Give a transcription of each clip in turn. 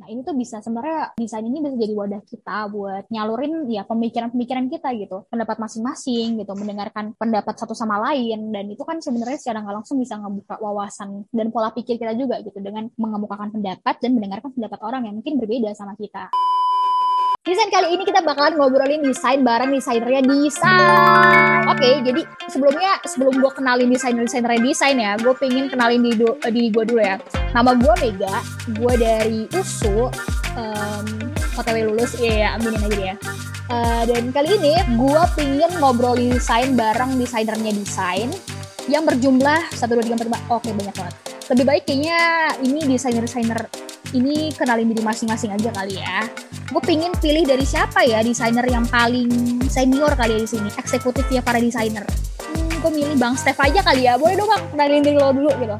Nah ini tuh bisa sebenarnya desain ini bisa jadi wadah kita buat nyalurin ya pemikiran-pemikiran kita gitu, pendapat masing-masing gitu, mendengarkan pendapat satu sama lain dan itu kan sebenarnya secara nggak langsung bisa ngebuka wawasan dan pola pikir kita juga gitu dengan mengemukakan pendapat dan mendengarkan pendapat orang yang mungkin berbeda sama kita. Desain kali ini kita bakalan ngobrolin desain bareng desainernya desain. Oke, okay, jadi sebelumnya sebelum gue kenalin desainer-desainernya desain ya, gue pengen kenalin diri, diri gue dulu ya. Nama gue Mega, gue dari USU, um, OTW lulus, iya ya, aminin aja ya. Uh, dan kali ini gue pengen ngobrolin desain bareng desainernya desain yang berjumlah 1, 2, 3, 4, 5, oke banyak banget. Lebih baik kayaknya ini desainer-desainer ini kenalin diri masing-masing aja kali ya. Gue pingin pilih dari siapa ya desainer yang paling senior kali ya di sini, eksekutif ya para desainer. Hmm, gue milih Bang Stef aja kali ya. Boleh dong Bang, kenalin diri lo dulu gitu.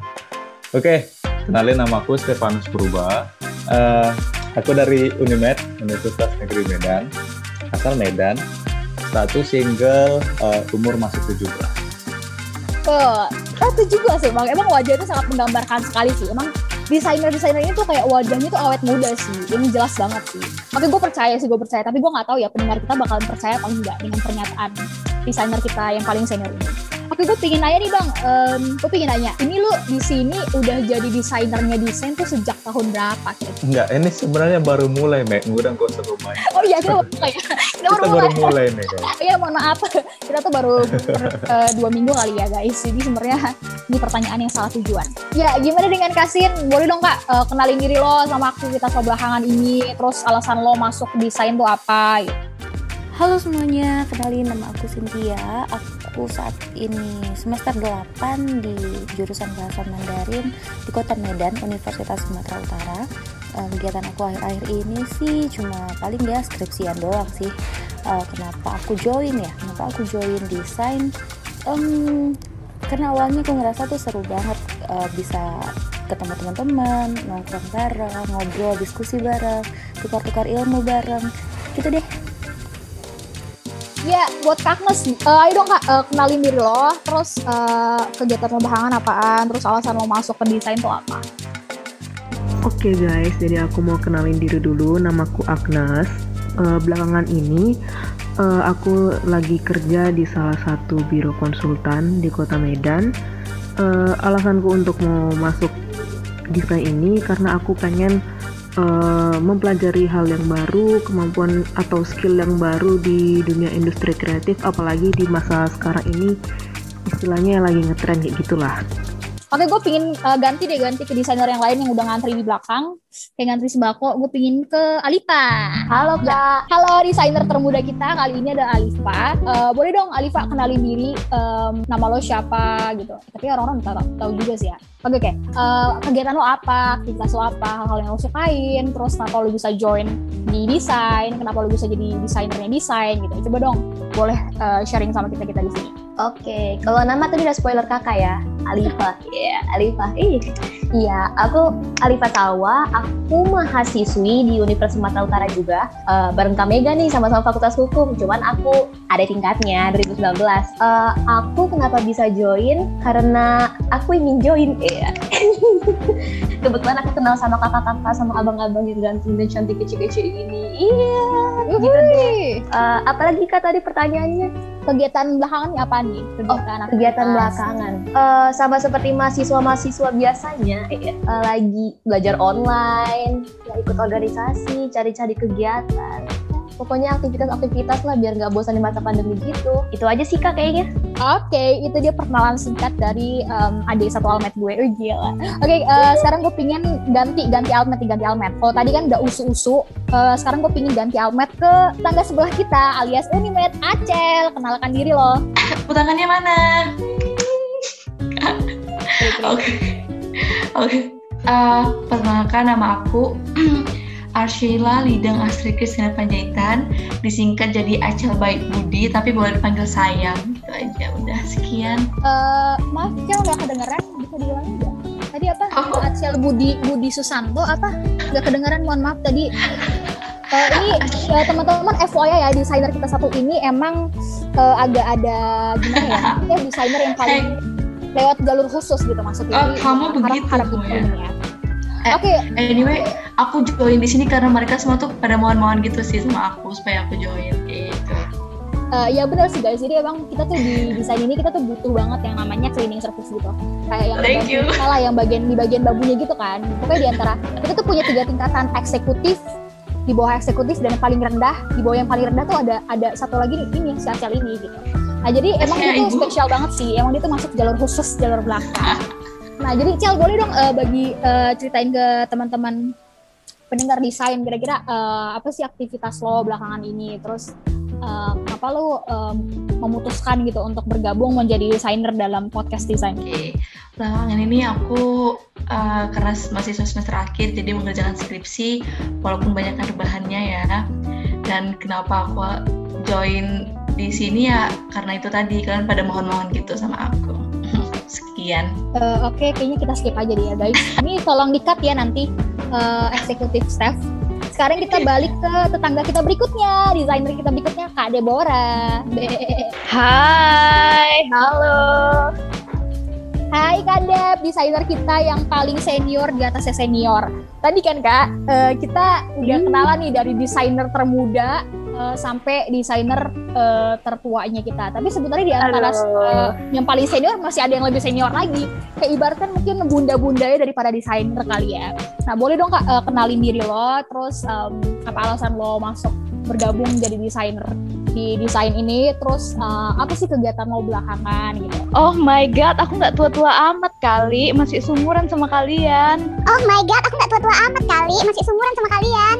Oke, kenalin nama aku Stefanus Purba. Uh, aku dari Unimed, Universitas Negeri Medan. Asal Medan. Status single, uh, umur masih 17. Oh, itu juga sih bang. Emang wajah itu sangat menggambarkan sekali sih. Emang desainer-desainer ini tuh kayak wajahnya tuh awet muda sih ini jelas banget sih tapi gue percaya sih gue percaya tapi gue nggak tahu ya pendengar kita bakalan percaya atau enggak dengan pernyataan desainer kita yang paling senior ini Oke, gue pengen nanya nih bang, um, gue pengen nanya, ini lu di sini udah jadi desainernya desain tuh sejak tahun berapa? Kira? Enggak, ini sebenarnya baru mulai, Mek. Udah gak usah rumah. Oh iya, kita baru mulai. Kita, baru, baru mulai nih, Iya, mohon maaf. Kita tuh baru uh, dua minggu kali ya, guys. Jadi sebenarnya ini pertanyaan yang salah tujuan. Ya, gimana dengan Kasin? Boleh dong kak uh, kenalin diri lo sama aktivitas belakangan ini, terus alasan lo masuk desain tuh apa? Gitu. Halo semuanya, kenalin nama aku Cynthia. Aku saat ini semester 8 di jurusan Bahasa Mandarin di Kota Medan, Universitas Sumatera Utara. Uh, kegiatan aku akhir-akhir ini sih cuma paling dia skripsian doang sih. Uh, kenapa aku join ya? Kenapa aku join desain? Um, karena awalnya aku ngerasa tuh seru banget uh, bisa ketemu teman-teman, nongkrong bareng, ngobrol, diskusi bareng, tukar-tukar ilmu bareng, gitu deh. Ya, buat Kagnes, uh, ayo dong Kak, uh, kenalin diri lo, terus uh, kegiatan pembahangan apaan, terus alasan lo masuk ke desain itu apa? Oke okay guys, jadi aku mau kenalin diri dulu, namaku Agnes. Uh, belakangan ini uh, aku lagi kerja di salah satu biro konsultan di kota Medan. Uh, alasanku untuk mau masuk desain ini karena aku pengen uh, mempelajari hal yang baru, kemampuan atau skill yang baru di dunia industri kreatif, apalagi di masa sekarang ini istilahnya lagi ngetren kayak gitulah. Oke, gue pingin uh, ganti deh, ganti ke desainer yang lain yang udah ngantri di belakang. Kayak ngantri sembako, gue pingin ke Alifa. Halo, Kak. Halo, desainer termuda kita. Kali ini ada Alifa. Uh, boleh dong, Alifa kenalin diri, um, nama lo siapa gitu. Tapi orang-orang tahu, tahu juga sih ya. Oke, oke. Uh, kegiatan lo apa, aktivitas lo apa, hal-hal yang lo sukain, terus kenapa lo bisa join di desain, kenapa lo bisa jadi desainernya desain gitu. Coba dong, boleh uh, sharing sama kita-kita di sini. Oke, okay. kalau nama tadi udah spoiler kakak ya, Alifa. Iya, yeah, Alifa. Iya, aku Alifa Tawa. Aku mahasiswi di Universitas Sumatera Utara juga. Uh, bareng Kak Mega nih, sama-sama Fakultas Hukum. Cuman aku ada tingkatnya 2019. Uh, aku kenapa bisa join? Karena aku ingin join. Iya. Kebetulan aku kenal sama kakak-kakak, sama abang-abang yang ganteng dan cantik kece-kece ini. Iya, gitu deh. Uh, apalagi kak tadi pertanyaannya? Kegiatan belakangan apa nih? Kegiatan, oh, kegiatan belakangan. Uh, sama seperti mahasiswa-mahasiswa biasanya, uh, lagi belajar online, ya ikut organisasi, cari-cari kegiatan pokoknya aktivitas-aktivitas lah biar nggak bosan di masa pandemi gitu. Itu aja sih kak kayaknya. Oke okay, itu dia perkenalan singkat dari um, adik satu almet gue. Oh gila. Oke okay, uh, eh, sekarang gue pingin ganti ganti almet ganti almet. Kalau tadi kan udah usu-usu uh, sekarang gue pingin ganti almet ke tangga sebelah kita alias Unimed Acel. Kenalkan diri loh. Tangannya mana? Oke. Oke. Eh, perkenalkan nama aku Arshila Lidang Astri Kristina Panjaitan. Disingkat jadi Acel Baik Budi tapi boleh dipanggil sayang. Gitu aja udah sekian. Uh, maaf Acel nggak kedengeran bisa diulang nggak? Tadi apa? Oh. Acel Budi Budi Susanto apa? Nggak kedengeran mohon maaf tadi. Uh, ini uh, teman-teman FYI ya desainer kita satu ini emang uh, agak ada gimana ya ya desainer yang paling lewat jalur khusus gitu maksudnya. Oh, kamu begitu harap, harap ya. Eh, Oke, Anyway, aku join di sini karena mereka semua tuh pada mohon-mohon gitu sih sama aku supaya aku join gitu. Eh, ya benar sih guys. Jadi emang kita tuh di desain ini kita tuh butuh banget yang namanya cleaning service gitu. Kayak yang Thank bagian you. salah yang bagian di bagian babunya gitu kan. Pokoknya di antara kita tuh punya tiga tingkatan eksekutif, di bawah eksekutif dan yang paling rendah. Di bawah yang paling rendah tuh ada ada satu lagi nih, ini si Acel ini gitu. Nah jadi emang itu spesial banget sih. Emang dia tuh masuk jalur khusus jalur belakang. Nah jadi Cel boleh dong eh, bagi eh, ceritain ke teman-teman pendengar desain kira-kira eh, apa sih aktivitas lo belakangan ini terus eh, apa lo em, memutuskan gitu untuk bergabung menjadi desainer dalam podcast desain Oke, belakangan ini aku uh, karena masih semester akhir jadi mengerjakan skripsi walaupun banyak rebahannya ya. Dan kenapa aku join di sini ya karena itu tadi kalian pada mohon-mohon gitu sama aku. Sekian. Eh, oke kayaknya kita skip aja deh ya guys. Ini tolong di cut ya nanti eh, executive staff. Sekarang kita balik ke tetangga kita berikutnya desainer kita berikutnya Kak Deborah. Be- Hai, halo. Hai Kak Deb, desainer kita yang paling senior di atasnya senior. Tadi kan Kak, eh, kita udah kenalan nih dari desainer termuda eh, sampai desainer eh, tertuanya kita. Tapi sebenarnya di antara eh, yang paling senior masih ada yang lebih senior lagi. Kayak ibaratkan mungkin bunda-bundanya daripada desainer kali ya. Nah boleh dong Kak eh, kenalin diri lo, terus em, apa alasan lo masuk bergabung jadi desainer di desain ini, terus eh, apa sih kegiatan lo belakangan gitu? Oh my god, aku nggak tua-tua amat kali, masih sumuran sama kalian. Oh my god, aku nggak tua-tua amat kali, masih sumuran sama kalian.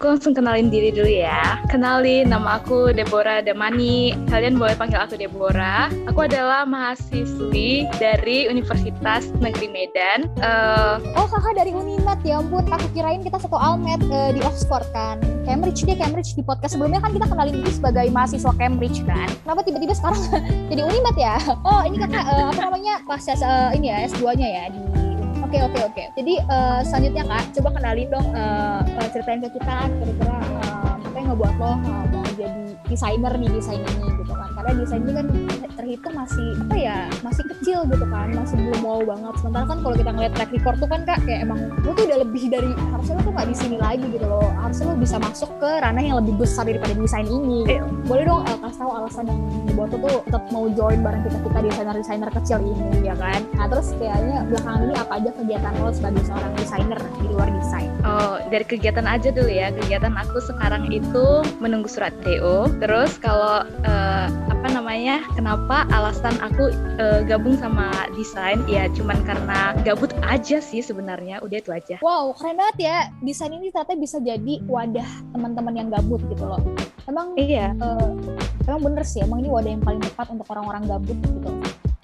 Aku langsung kenalin diri dulu ya. Kenalin, nama aku Deborah Damani. Kalian boleh panggil aku Deborah. Aku adalah mahasiswi dari Universitas Negeri Medan. Eh, Oh kakak dari Unimed ya ampun aku kirain kita satu almet eh, di Oxford kan Cambridge dia Cambridge di podcast sebelumnya kan kita kenalin dia sebagai mahasiswa Cambridge kan kenapa tiba-tiba sekarang jadi Unimed ya oh ini kakak eh, apa namanya pas eh, ini ya S2 nya ya di Oke oke oke. Jadi eh, selanjutnya kak, coba kenalin dong eh, ceritain ke kita kira-kira eh, apa yang ngebuat lo eh, mau jadi desainer nih desain ini gitu kan? Karena desain ini kan terhitung masih apa ya masih kecil gitu kan, masih belum mau banget. Sementara kan kalau kita ngeliat track record tuh kan kak kayak emang lo tuh udah lebih dari harusnya lo tuh nggak di sini lagi gitu loh. Harusnya lo bisa masuk ke ranah yang lebih besar daripada desain ini. Gitu. Boleh dong eh, kasih tahu alasan yang ngebuat lo tuh tetap mau join bareng kita kita desainer-desainer kecil ini ya kan? Nah terus kayaknya belakangan ini apa aja kegiatan lo sebagai seorang desainer di luar desain? Oh, dari kegiatan aja dulu ya. Kegiatan aku sekarang itu menunggu surat DO. Terus kalau eh, apa namanya? Kenapa alasan aku eh, gabung sama desain? Ya cuman karena gabut aja sih sebenarnya. Udah itu aja. Wow, keren banget ya. Desain ini ternyata bisa jadi wadah teman-teman yang gabut gitu loh. Emang Iya. eh, emang bener sih, emang ini wadah yang paling tepat untuk orang-orang gabut gitu.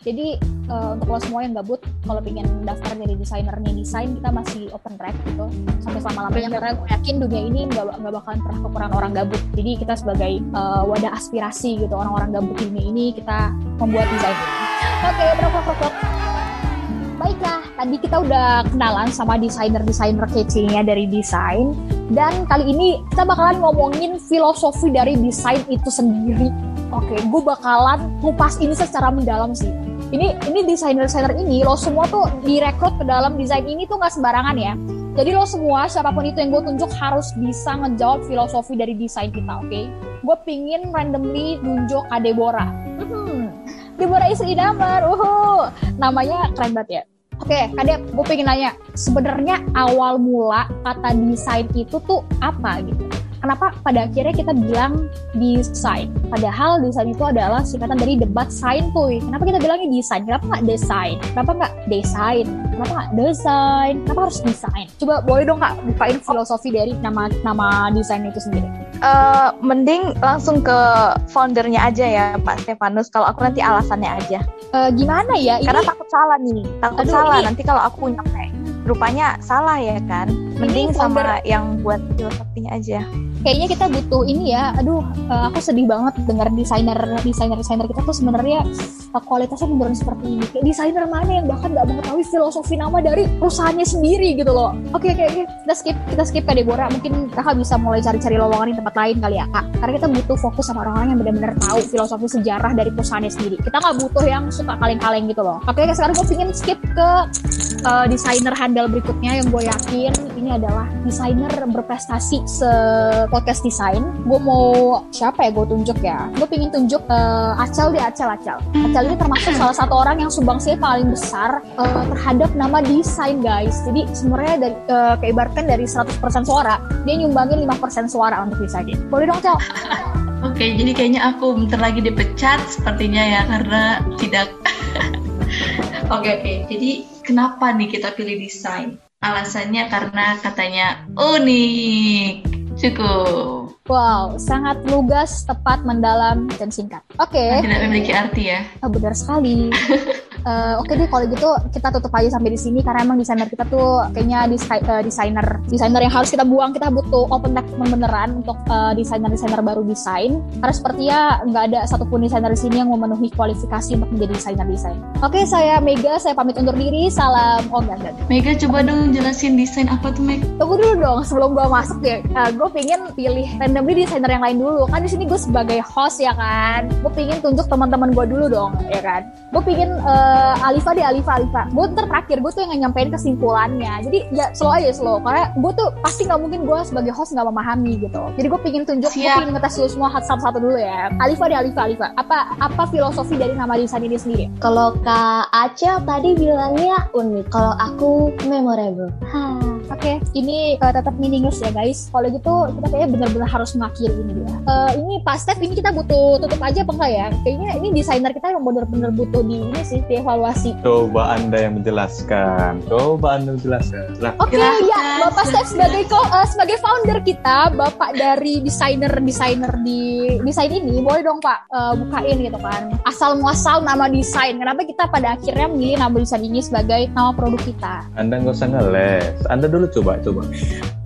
Jadi eh, untuk lo semua yang gabut, kalau pengen daftar jadi desainernya desain, kita masih open track gitu sampai selama lamanya karena gue yakin dunia ini nggak nggak bakalan pernah kekurangan orang gabut. Jadi kita sebagai eh, wadah aspirasi gitu orang-orang gabut di dunia ini kita membuat desain. Oke, berapa berapa Baiklah, tadi kita udah kenalan sama desainer-desainer kece-nya dari desain dan kali ini kita bakalan ngomongin filosofi dari desain itu sendiri. Oke, gue bakalan kupas ini secara mendalam sih. Ini ini desainer-desainer ini lo semua tuh direkrut ke dalam desain ini tuh nggak sembarangan ya. Jadi lo semua siapa pun itu yang gue tunjuk harus bisa ngejawab filosofi dari desain kita, oke? Gue pingin randomly nunjuk Kak Deborah. Hmm, Deborah istri Damar, uhu. Namanya keren banget ya. Oke, Dep, gue pengen nanya, sebenarnya awal mula kata desain itu tuh apa gitu? Kenapa pada akhirnya kita bilang desain? Padahal desain itu adalah singkatan dari debat sign tuh. Kenapa kita bilangnya desain? Kenapa nggak desain? Kenapa nggak desain? Kenapa nggak desain? Kenapa harus desain? Coba boleh dong kak bukain filosofi dari nama nama desain itu sendiri. Eh, mending langsung ke foundernya aja ya Pak Stefanus. Kalau aku nanti alasannya aja. Eh, gimana ya? Ini Karena takut salah nih. Takut Aduh, salah ini- nanti kalau aku nyampe. Rupanya salah ya kan. Mending founder- sama yang buat filosofinya aja. kayaknya kita butuh ini ya. Aduh, eh, aku sedih banget dengar desainer desainer desainer kita tuh sebenarnya eh, kualitasnya menurun seperti ini. Kayak desainer mana yang bahkan nggak mengetahui filosofi nama dari perusahaannya sendiri gitu loh. Oke, oke, oke. Kita skip, kita skip Kak Deborah. Mungkin kakak bisa mulai cari-cari lowongan di tempat lain kali ya kak. Karena kita butuh fokus sama orang-orang yang benar-benar tahu filosofi sejarah dari perusahaannya sendiri. Kita nggak butuh yang suka kaleng-kaleng gitu loh. Oke, sekarang gue pingin skip ke eh, desainer handle berikutnya yang gue yakin ini adalah desainer berprestasi se podcast desain. Gue mau siapa ya gue tunjuk ya? Gue pingin tunjuk uh, Acel di Acel Acel. Acel ini termasuk salah satu orang yang sumbangsih paling besar uh, terhadap nama desain guys. Jadi sebenarnya dari uh, keibaratkan dari 100% suara, dia nyumbangin 5% suara untuk desain. Boleh dong Cel? Oke, jadi kayaknya aku bentar lagi dipecat sepertinya ya karena tidak. oke oke, jadi kenapa nih kita pilih desain? Alasannya karena katanya unik. Cukup. Wow, sangat lugas, tepat, mendalam, dan singkat. Oke. Okay. Tidak memiliki arti ya? Oh, benar sekali. uh, oke okay deh kalau gitu kita tutup aja sampai di sini karena emang desainer kita tuh kayaknya uh, desainer desainer yang harus kita buang. Kita butuh open document beneran untuk uh, desainer desainer baru desain. Karena sepertinya nggak ada satupun desainer di sini yang memenuhi kualifikasi untuk menjadi desainer desain. Oke okay, saya Mega saya pamit undur diri. Salam oh enggak enggak. Mega coba dong jelasin desain apa tuh Meg? Tunggu dulu dong sebelum gua masuk ya. Uh, gue pengen pilih randomly desainer yang lain dulu. Kan di sini gue sebagai host ya kan. Gue pengen tunjuk teman-teman gue dulu dong ya kan. Gue pengen uh, uh, Alifa deh Alifa Alifa. Gue ntar terakhir gue tuh yang nyampein kesimpulannya. Jadi ya slow aja slow. Karena gue tuh pasti nggak mungkin gue sebagai host nggak memahami gitu. Jadi gue pengen tunjuk gue pengen ngetes lu semua satu-satu dulu ya. Alifa deh Alifa Alifa. Apa apa filosofi dari nama desain ini sendiri? Kalau Kak Acel tadi bilangnya unik kalau aku memorable Oke, okay, ini uh, tetap meaningless ya guys. Kalau gitu kita kayaknya benar-benar harus mengakhiri ini dia. Uh, ini pas step ini kita butuh tutup aja apa enggak ya? Kayaknya ini desainer kita yang benar-benar butuh di ini sih dievaluasi. Coba anda yang menjelaskan. Coba anda menjelaskan. Nah. Oke okay, ya, Bapak Step sebagai uh, sebagai founder kita, Bapak dari desainer desainer di desain ini, boleh dong Pak uh, bukain gitu kan. Asal muasal nama desain. Kenapa kita pada akhirnya memilih nama desain ini sebagai nama produk kita? Anda nggak usah ngeles. Anda dulu coba coba.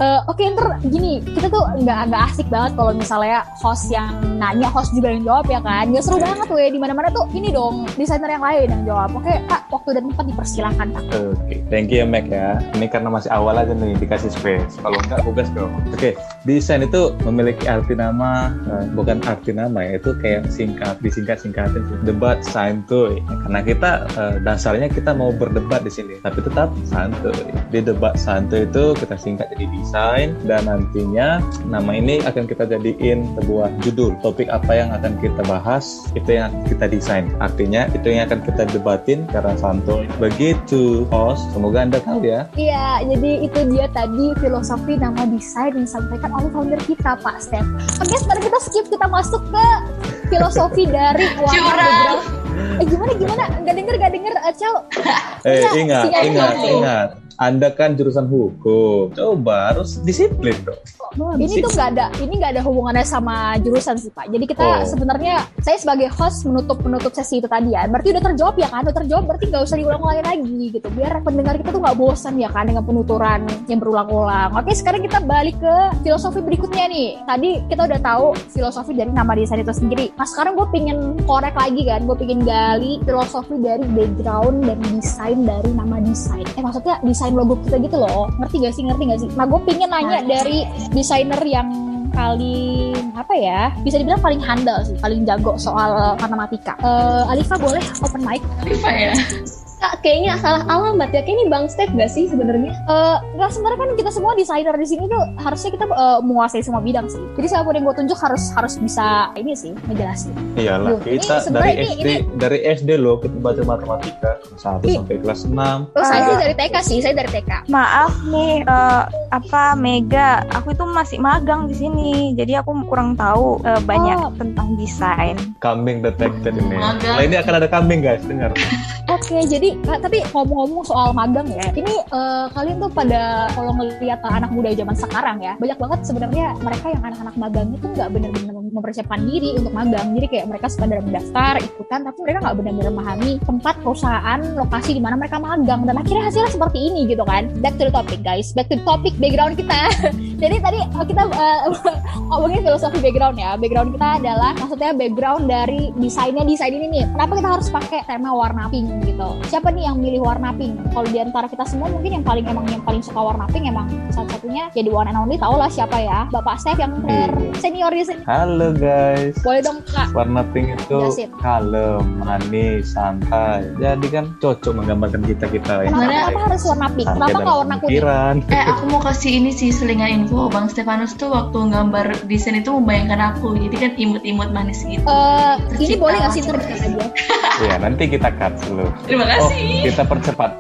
Uh, oke okay, ntar gini kita tuh nggak nggak asik banget kalau misalnya host yang nanya host juga yang jawab ya kan? Nggak seru banget ya di mana mana tuh ini dong desainer yang lain yang jawab. Oke okay, pak waktu dan tempat dipersilakan pak oke okay. thank you ya Mac ya. Ini karena masih awal aja nih dikasih space. Kalau enggak tugas dong. Oke okay. Desain itu memiliki arti nama uh, bukan arti nama ya itu kayak singkat disingkat singkatin debat santuy. Karena kita uh, dasarnya kita mau berdebat di sini tapi tetap santuy. Di debat santuy itu kita singkat jadi desain dan nantinya nama ini akan kita jadiin sebuah judul. Topik apa yang akan kita bahas itu yang kita desain. Artinya itu yang akan kita debatin karena santuy. Begitu host. Semoga anda tahu ya. Iya jadi itu dia tadi filosofi nama desain yang disampaikan oleh founder kita Pak Steph. Oke sekarang kita skip kita masuk ke filosofi dari warna eh gimana gimana? Nggak denger nggak denger Acel eh ingat ingat ingat. Anda kan jurusan hukum, coba harus disiplin dong. Oh, ini tuh nggak ada, ini nggak ada hubungannya sama jurusan sih Pak. Jadi kita oh. sebenarnya saya sebagai host menutup menutup sesi itu tadi ya. Berarti udah terjawab ya kan? Udah terjawab berarti nggak usah diulang-ulangin lagi gitu. Biar pendengar kita tuh nggak bosan ya kan dengan penuturan yang berulang-ulang. Oke, sekarang kita balik ke filosofi berikutnya nih. Tadi kita udah tahu filosofi dari nama desain itu sendiri. Nah sekarang gue pingin korek lagi kan, gue pingin gali filosofi dari background dan desain dari nama desain. Eh maksudnya desain logo kita gitu loh. Ngerti gak sih? Ngerti gak sih? Nah gue pingin nanya dari desainer yang paling apa ya bisa dibilang paling handal sih paling jago soal matematika. Uh, Alifa boleh open mic? Alifa ya Kak, kayaknya salah alamat ya. Kayaknya Bang Step gak sih sebenarnya? Uh, nggak sebenarnya kan kita semua desainer di sini tuh harusnya kita uh, menguasai semua bidang sih. Jadi siapa pun yang gue tunjuk harus harus bisa ini sih ngejelasin. Iyalah, Duh, kita dari ini, SD ini, dari SD loh kita baca matematika satu sampai kelas 6. Oh, saya uh, sih dari TK sih, saya dari TK. Maaf nih, uh, apa Mega, aku itu masih magang di sini. Jadi aku kurang tahu uh, banyak oh. tentang desain. Kambing detected ini. Nah, ini akan ada kambing guys, dengar. Oke, okay, jadi tapi ngomong-ngomong soal magang ya, ini uh, kalian tuh pada kalau ngelihat anak muda zaman sekarang ya, banyak banget sebenarnya mereka yang anak-anak magang itu nggak benar-benar mempersiapkan diri untuk magang. Jadi kayak mereka sekadar mendaftar, ikutan, tapi mereka nggak benar-benar memahami tempat perusahaan, lokasi di mana mereka magang. Dan akhirnya hasilnya seperti ini gitu kan. Back to the topic guys, back to the topic background kita. Jadi tadi eh, kita uh, ngomongin filosofi background ya. Background kita adalah maksudnya background dari desainnya desain ini nih. Kenapa kita harus pakai tema warna pink gitu? Siapa siapa nih yang milih warna pink kalau di antara kita semua mungkin yang paling emang yang paling suka warna pink emang satu-satunya jadi one and only tau lah siapa ya bapak Steph yang ter senior di sini Halo guys. boleh dong kak Warna pink itu Jelasin. kalem, manis, santai. Jadi kan cocok menggambarkan kita kita kenapa, Sebenarnya- kenapa harus warna pink Santai kenapa nggak warna kuning. Eh, aku mau kasih ini sih selingan info. Bang Stefanus tuh waktu gambar desain itu membayangkan aku. Jadi kan imut-imut manis gitu. Eh, ini boleh nggak sih aja Iya, nanti kita cut dulu. Terima Oh, kasih. kita percepat.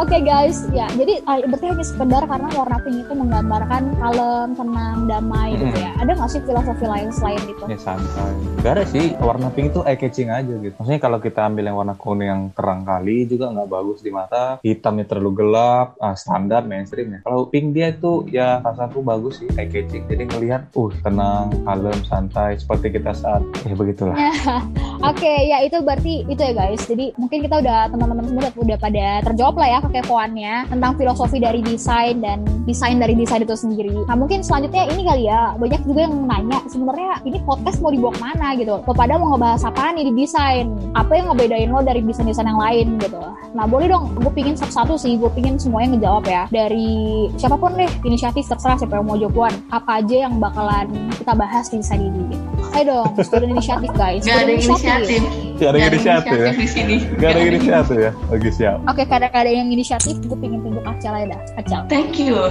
Oke guys, ya jadi uh, berarti hanya sekedar karena warna pink itu menggambarkan kalem, tenang, damai gitu ya. Ada nggak sih filosofi lain selain itu? Ya santai. Gak ada sih, warna pink itu eye catching aja gitu. Maksudnya kalau kita ambil yang warna kuning yang terang kali juga nggak bagus di mata. Hitamnya terlalu gelap, ah, standar mainstream ya. Kalau pink dia itu ya rasaku bagus sih, eye catching. Jadi ngelihat, uh tenang, kalem, santai. Seperti kita saat, ya begitulah. Oke, ya itu berarti itu ya guys. Jadi mungkin kita udah teman-teman semua udah, udah pada terjawab lah ya kekepoannya tentang filosofi dari desain dan desain dari desain itu sendiri. Nah mungkin selanjutnya ini kali ya banyak juga yang nanya sebenarnya ini podcast mau dibawa ke mana gitu. Lo pada mau ngebahas apa nih di desain? Apa yang ngebedain lo dari desain-desain yang lain gitu? Nah boleh dong, gue pingin satu-satu sih. Gue pingin semuanya ngejawab ya. Dari siapa pun deh inisiatif terserah siapa yang mau jawaban. Apa aja yang bakalan kita bahas di desain ini gitu. Ayo dong, student inisiatif guys. Gak ada inisiatif. Gak ada inisiatif ya. di sini. Gak ada inisiatif ya. Oke siap. Oke, kadang-kadang yang inisiatif, gue pengen tunjuk Acel aja dah. Acel. Thank you.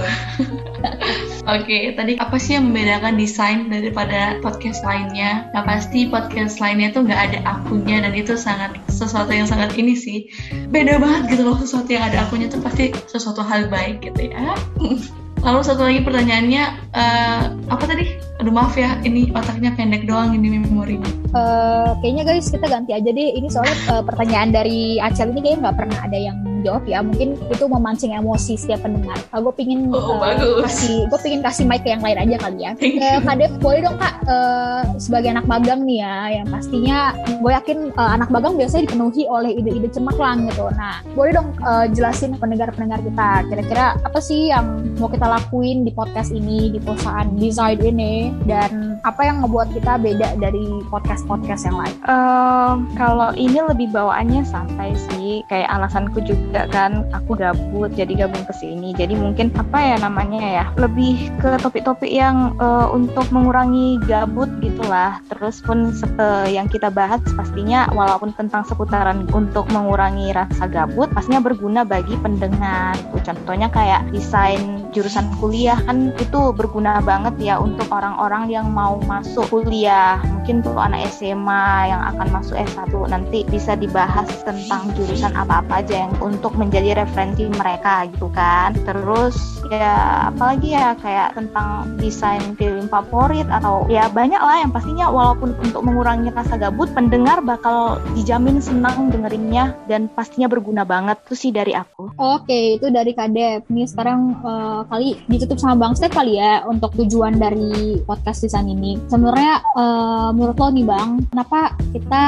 Oke, tadi apa sih yang membedakan desain daripada podcast lainnya? Nah pasti podcast lainnya tuh nggak ada akunnya dan itu sangat sesuatu yang sangat ini sih beda banget gitu loh sesuatu yang ada akunnya tuh pasti sesuatu hal baik gitu ya. Lalu satu lagi pertanyaannya eh, apa tadi? Aduh maaf ya, ini otaknya pendek doang ini memorinya. Eh, kayaknya guys, kita ganti aja deh. Ini soalnya eh, pertanyaan dari Acel ini kayaknya nggak pernah ada yang jawab ya. Mungkin itu memancing emosi setiap pendengar. Uh, gue pingin Oh, bagus. kasih, gue pingin kasih mic ke yang lain aja kali ya. Eh, you. Kak Dev, boleh dong kak, eh, sebagai anak magang nih ya, yang pastinya gue yakin eh, anak magang biasanya dipenuhi oleh ide-ide cemerlang gitu. Nah, boleh dong eh, jelasin pendengar-pendengar kita, kira-kira apa sih yang mau kita lakuin di podcast ini, di perusahaan desain ini, dan apa yang ngebuat kita beda dari podcast-podcast yang lain? Ehm, kalau ini lebih bawaannya santai sih, kayak alasanku juga kan aku gabut jadi gabung ke sini. Jadi mungkin apa ya namanya ya, lebih ke topik-topik yang eh, untuk mengurangi gabut gitulah. Terus pun eh, yang kita bahas pastinya walaupun tentang seputaran untuk mengurangi rasa gabut, pastinya berguna bagi pendengar. Gitu. Contohnya kayak desain jurusan kuliah kan itu berguna banget ya untuk orang-orang yang mau masuk kuliah. Mungkin tuh anak SMA yang akan masuk S1 nanti bisa dibahas tentang jurusan apa-apa aja yang untuk menjadi referensi mereka gitu kan. Terus ya apalagi ya kayak tentang desain film favorit atau ya banyak lah yang pastinya walaupun untuk mengurangi rasa gabut pendengar bakal dijamin senang dengerinnya dan pastinya berguna banget. Itu sih dari aku. Oke, itu dari Kadep. Nih sekarang eh, kali ditutup sama Bang Step kali ya untuk tujuan dari podcast desain ini. Sebenarnya eh, menurut lo nih Bang, kenapa kita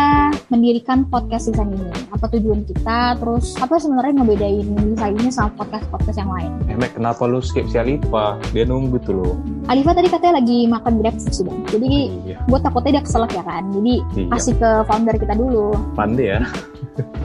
mendirikan podcast desain ini? Apa tujuan kita? Terus apa sebenarnya ngebedain desain ini sama podcast-podcast yang lain? Eh, kenapa lu skip si Alifa? Dia nunggu tuh lo. Alifa tadi katanya lagi makan grab sih Bang. Jadi Iya, gue takutnya dia keselak ya kan. Jadi iya. kasih ke founder kita dulu. pandai ya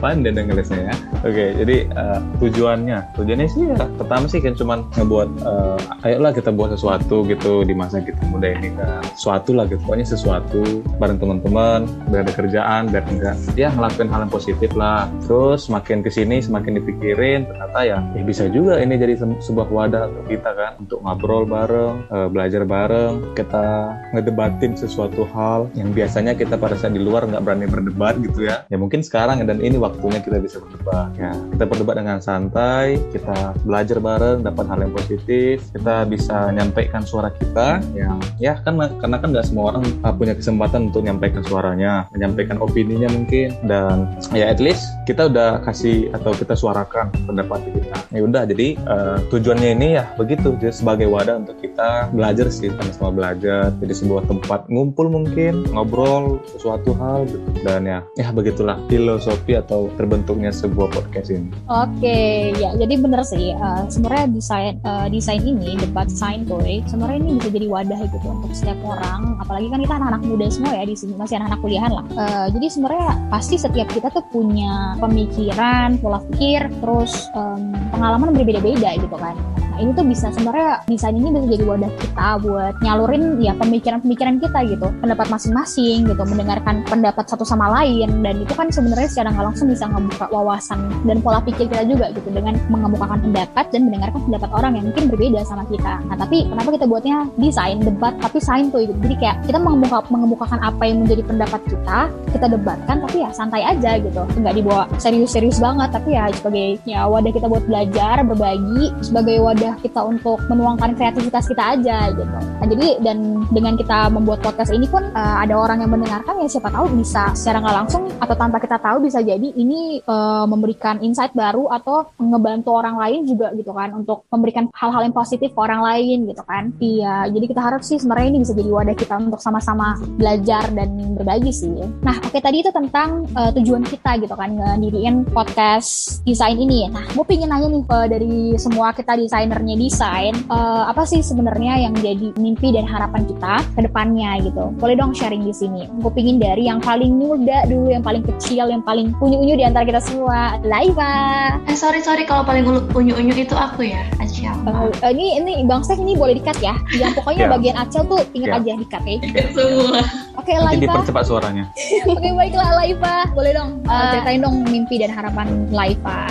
pandai dan ngelesnya ya? Oke jadi eh, tujuannya. Tujuannya sih ya pertama sih kan cuman ngebuat eh, ayolah kita buat sesuatu gitu di masa kita muda ini kan sesuatu lah gitu. Pokoknya sesuatu bareng teman-teman biar ada kerjaan biar enggak ya ngelakuin hal yang positif lah. Terus semakin ke sini semakin dipikirin ternyata ya ya bisa juga ini jadi se- sebuah wadah untuk kita kan untuk ngobrol bareng eh, belajar bareng kita ngedebatin sesuatu hal yang biasanya kita pada saat di luar nggak berani berdebat gitu ya. Ya mungkin sekarang dan ini waktunya kita bisa berdebat. Ya. Kita berdebat dengan santai kita belajar bareng dapat hal yang positif kita bisa nyampaikan suara kita. Yang ya kan karena kan nggak semua orang uh, punya kesempatan untuk menyampaikan suaranya menyampaikan opininya mungkin. Dan ya at least kita udah kasih atau kita suarakan pendapat kita. Ya udah jadi uh, tujuannya ini ya begitu. Jadi sebagai wadah untuk kita belajar sih sama-sama belajar. Jadi sebuah tempat ngumpul mungkin ngobrol sesuatu hal gitu. dan ya ya begitulah filosofi filosofi atau terbentuknya sebuah podcast ini. Oke, ya jadi bener sih. Uh, sebenarnya desain uh, desain ini debat sign toy sebenarnya ini bisa jadi wadah gitu untuk setiap orang. Apalagi kan kita anak-anak muda semua ya di sini masih anak-anak kuliahan lah. Uh, jadi sebenarnya pasti setiap kita tuh punya pemikiran, pola pikir, terus um, pengalaman berbeda-beda gitu kan ini tuh bisa sebenarnya desain ini bisa jadi wadah kita buat nyalurin ya pemikiran-pemikiran kita gitu. Pendapat masing-masing gitu mendengarkan pendapat satu sama lain. Dan itu kan sebenarnya secara nggak langsung bisa ngebuka wawasan dan pola pikir kita juga gitu dengan mengemukakan pendapat dan mendengarkan pendapat orang yang mungkin berbeda sama kita. Nah tapi kenapa kita buatnya desain debat tapi sign tuh gitu. Jadi kayak kita mengemuka, mengemukakan apa yang menjadi pendapat kita kita debatkan tapi ya santai aja gitu. Nggak dibawa serius-serius banget tapi ya sebagai ya wadah kita buat belajar berbagi. Sebagai wadah wadah kita untuk menuangkan kreativitas kita aja gitu. Nah, jadi dan dengan kita membuat podcast ini pun uh, ada orang yang mendengarkan ya siapa tahu bisa secara nggak langsung atau tanpa kita tahu bisa jadi ini uh, memberikan insight baru atau ngebantu orang lain juga gitu kan untuk memberikan hal-hal yang positif ke orang lain gitu kan. Iya, jadi kita harap sih sebenarnya ini bisa jadi wadah kita untuk sama-sama belajar dan berbagi sih. Nah, oke okay, tadi itu tentang uh, tujuan kita gitu kan ngediriin podcast desain ini. Nah, gue pingin nanya nih uh, dari semua kita desainer sebenarnya desain, uh, apa sih sebenarnya yang jadi mimpi dan harapan kita ke depannya gitu. Boleh dong sharing di sini. Gue pingin dari yang paling muda dulu, yang paling kecil, yang paling unyu-unyu di antara kita semua. Laiva. Eh, sorry, sorry kalau paling unyu-unyu itu aku ya, Acel. Uh, ini, ini Bang Steph ini boleh dikat ya. Yang pokoknya yeah. bagian Acel tuh inget yeah. aja dikat ya. semua. Oke, okay, Laiva. Nanti dipercepat suaranya. Oke, okay, baiklah Laiva. Boleh dong uh, ceritain dong mimpi dan harapan Laiva.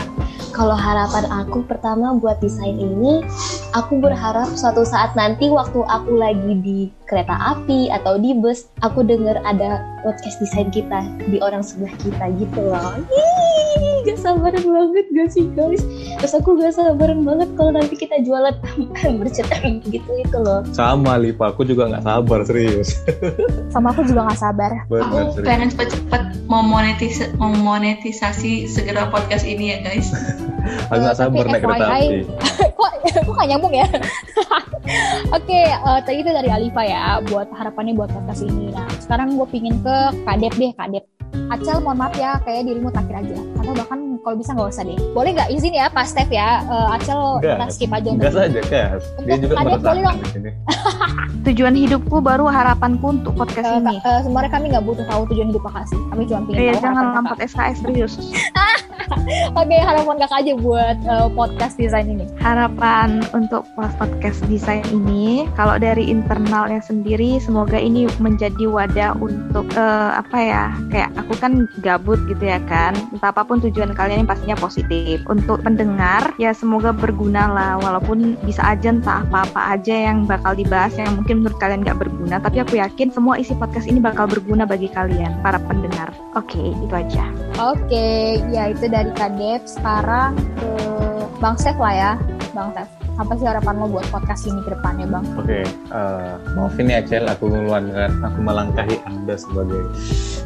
Kalau harapan aku pertama buat desain ini, aku berharap suatu saat nanti waktu aku lagi di kereta api atau di bus, aku dengar ada podcast desain kita di orang sebelah kita gitu loh. Ih, gak sabaran banget gak sih guys? Terus aku gak sabaran banget kalau nanti kita jualan bercetak gitu itu loh. Sama Lipa, aku juga gak sabar serius. Sama aku juga gak sabar. Bener, aku serius. pengen cepet-cepet memonetis memonetisasi segera podcast ini ya guys. Aku nggak sabar naik kereta api. kok kok gak nyambung ya? Oke, okay, eh, tadi itu dari Alifa ya, buat harapannya buat podcast ini. Nah, sekarang gue pingin ke Kadep deh, Kadep. Acel mohon maaf ya kayak dirimu terakhir aja. Atau bahkan kalau bisa nggak usah deh. Boleh nggak izin ya pas Steph ya? Uh, Acel kita skip aja nggak saja kan dia juga ada boleh dong. Tujuan hidupku baru harapanku untuk podcast uh, ini. Uh, sebenarnya kami nggak butuh tahu tujuan hidup kakak sih. Kami cuma pengen iya, tahu jangan lampat SKS serius. Oke, okay, harapan kakak aja buat uh, podcast desain ini. Harapan untuk podcast desain ini, kalau dari internalnya sendiri, semoga ini menjadi wadah untuk uh, apa ya? Kayak aku kan gabut gitu ya kan. Entah apa pun tujuan kalian yang pastinya positif. Untuk pendengar, ya semoga berguna lah. Walaupun bisa aja entah apa-apa aja yang bakal dibahas yang mungkin menurut kalian nggak berguna. Tapi aku yakin semua isi podcast ini bakal berguna bagi kalian, para pendengar. Oke, okay, itu aja. Oke, okay, ya itu dari Kadep sekarang ke Bang Sef lah ya, Bang Sef. Apa sih harapan lo buat podcast ini ke depannya, Bang? Oke, okay, uh, eh, maafin ya Acel, aku ngeluarkan, aku melangkahi Anda sebagai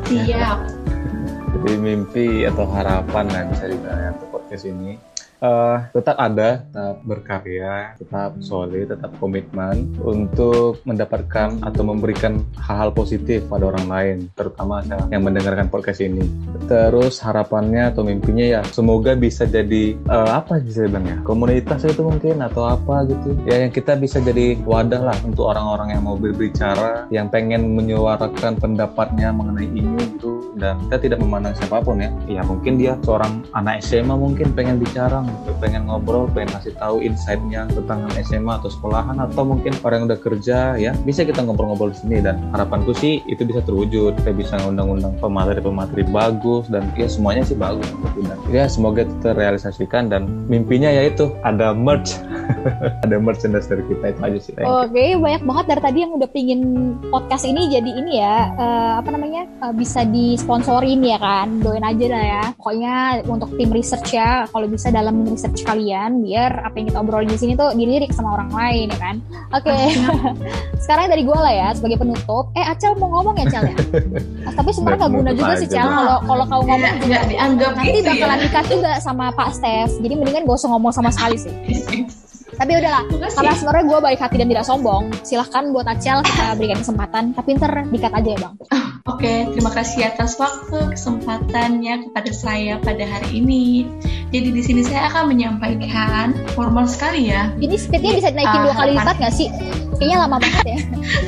Siap. Ya, jadi mimpi atau harapan lah bisa dibilang untuk podcast ini uh, tetap ada, tetap berkarya, tetap solid, tetap komitmen untuk mendapatkan atau memberikan hal-hal positif pada orang lain, terutama yang mendengarkan podcast ini. Terus harapannya atau mimpinya ya semoga bisa jadi uh, apa bisa bilang ya komunitas itu mungkin atau apa gitu. Ya yang kita bisa jadi wadah lah untuk orang-orang yang mau berbicara, yang pengen menyuarakan pendapatnya mengenai ini gitu dan kita tidak memandang siapa pun ya. Ya mungkin dia seorang anak SMA mungkin pengen bicara pengen ngobrol, pengen ngasih tahu insight-nya tentang SMA atau sekolahan atau mungkin orang yang udah kerja ya. Bisa kita ngobrol-ngobrol di sini dan harapanku sih itu bisa terwujud. Kita bisa ngundang-undang pemateri-pemateri bagus dan ya semuanya sih bagus. Dan ya semoga terrealisasikan dan mimpinya yaitu ada merch. Ada merchandise dari kita itu aja sih. Oke okay, banyak banget dari tadi yang udah pingin podcast ini jadi ini ya. Uh, apa namanya? Uh, bisa disponsorin ya kan doain aja lah ya. Pokoknya untuk tim research ya kalau bisa dalam research kalian biar apa yang kita obrolin di sini tuh dilirik sama orang lain ya kan. Oke okay. sekarang dari gue lah ya sebagai penutup. Eh Acel mau ngomong ya Cel ya? Tapi sebenarnya nggak guna juga sih Cel kalau kalau kau ngomong juga. dianggap nanti gitu bakalan ya. dikat juga sama Pak Steph. Jadi mendingan gak usah ngomong sama sekali sih. Tapi udahlah karena sebenarnya gue baik hati dan tidak sombong silahkan buat Acel kita berikan kesempatan. Tapi ntar dikat aja ya bang Oke, terima kasih atas waktu kesempatannya kepada saya pada hari ini. Jadi di sini saya akan menyampaikan formal sekali ya. Ini speednya bisa naikin Ah, dua kali harapan. lipat nggak sih? Kayaknya lama banget ya.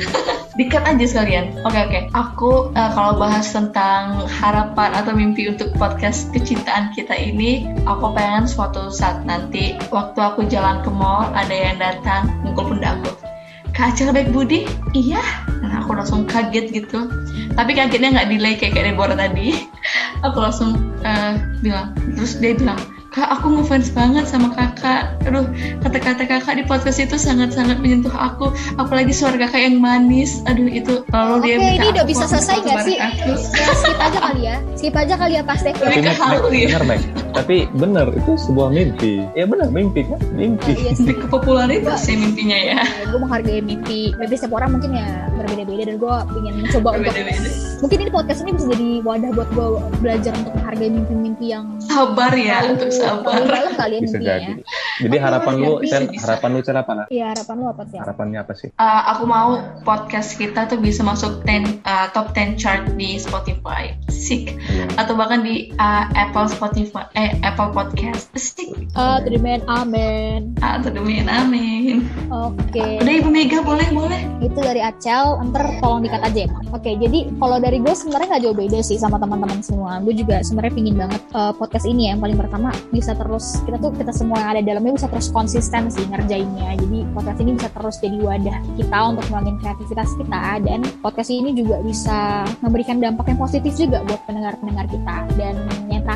Dikat aja sekalian. Oke oke. Aku eh, kalau bahas tentang harapan atau mimpi untuk podcast kecintaan kita ini, aku pengen suatu saat nanti waktu aku jalan ke mall ada yang datang mukul pundak aku. Kak Acel baik budi? Iya. Nah, aku langsung kaget gitu. Tapi kagetnya nggak delay kayak kayak Deborah tadi. Aku langsung eh, bilang. Terus dia bilang, Kak, aku ngefans banget sama kakak. Aduh, kata-kata kakak di podcast itu sangat-sangat menyentuh aku. Apalagi suara kakak yang manis. Aduh, itu lalu dia Oke, ini udah bisa selesai nggak sih? aku. Ya, skip aja kali ya. Skip aja kali ya Pak Steve. Tapi kehalu Mac, ya. bener Mac. Tapi bener itu sebuah mimpi. Ya bener mimpi kan, mimpi. Oh, iya sih. Di kepopularitas ya mimpinya ya. gue menghargai mimpi mimpi setiap orang mungkin ya berbeda-beda dan gue ingin mencoba untuk Beda-beda. mungkin ini podcast ini bisa jadi wadah buat gue belajar untuk menghargai mimpi-mimpi yang Sabar ya, untuk sabar. dalam kalian Bisa mimpinya jadi. ya Jadi harapan lu, Bisa, bisa. harapan lu Cen apa? Nak? Iya harapan lu apa sih? Harapannya apa sih? Uh, aku mau podcast kita tuh bisa masuk 10, uh, top 10 chart di Spotify. Sik. Iya. Atau bahkan di uh, Apple Spotify, eh Apple Podcast. Sik. Ah, terima amin. Atau demi amin. Oke. Udah Ibu Mega boleh boleh. itu dari Acel ntar tolong dikat aja ya oke jadi kalau dari gue sebenarnya nggak jauh beda sih sama teman-teman semua. Gue juga sebenarnya pingin banget uh, podcast ini ya yang paling pertama bisa terus kita tuh kita semua yang ada di dalamnya bisa terus konsisten sih ngerjainnya. Jadi podcast ini bisa terus jadi wadah kita untuk ngembangin kreativitas kita dan podcast ini juga bisa memberikan dampak yang positif juga buat pendengar-pendengar kita. Dan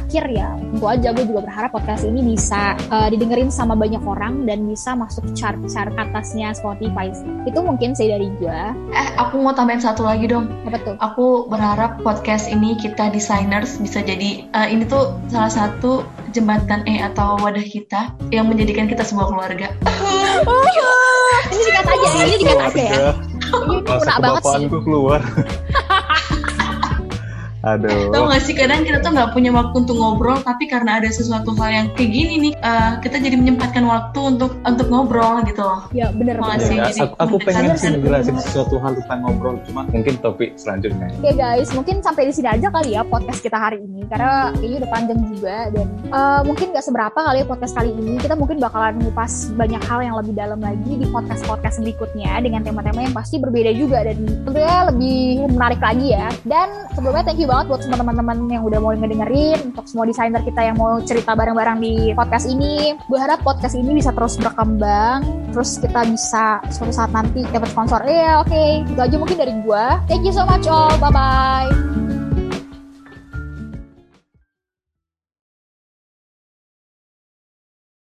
terakhir ya tentu aja gue juga berharap podcast ini bisa uh, didengerin sama banyak orang dan bisa masuk chart-chart atasnya Spotify sih. itu mungkin sih dari gue Eh, aku mau tambahin satu lagi dong. apa tuh Aku berharap podcast ini kita designers bisa jadi eh, ini tuh salah satu jembatan eh atau wadah kita yang menjadikan kita sebuah keluarga. ini dikat aja ya ini dikat aja ya ini kena banget sih keluar. Aduh. Tahu gak sih kadang kita tuh nggak punya waktu untuk ngobrol, tapi karena ada sesuatu hal yang kayak gini nih, eh, kita jadi menyempatkan waktu untuk untuk ngobrol gitu loh. ya bener Makasih. bener Jadi, aku, aku pengen sih ngejelasin sesuatu hal tentang ngobrol, cuma mungkin topik selanjutnya. Oke guys, mungkin sampai di sini aja kali ya podcast kita hari ini karena kayaknya udah panjang juga dan eh, mungkin gak seberapa kali ya podcast kali ini kita mungkin bakalan ngupas banyak hal yang lebih dalam lagi di podcast podcast berikutnya dengan tema-tema yang pasti berbeda juga dan tentunya lebih menarik lagi ya. Dan sebelumnya thank you banget buat semua teman-teman yang udah mau ngedengerin untuk semua desainer kita yang mau cerita bareng-bareng di podcast ini. Gue harap podcast ini bisa terus berkembang, terus kita bisa suatu saat nanti dapat sponsor. Iya, oke. Itu aja mungkin dari gue. Thank you so much all. Bye-bye.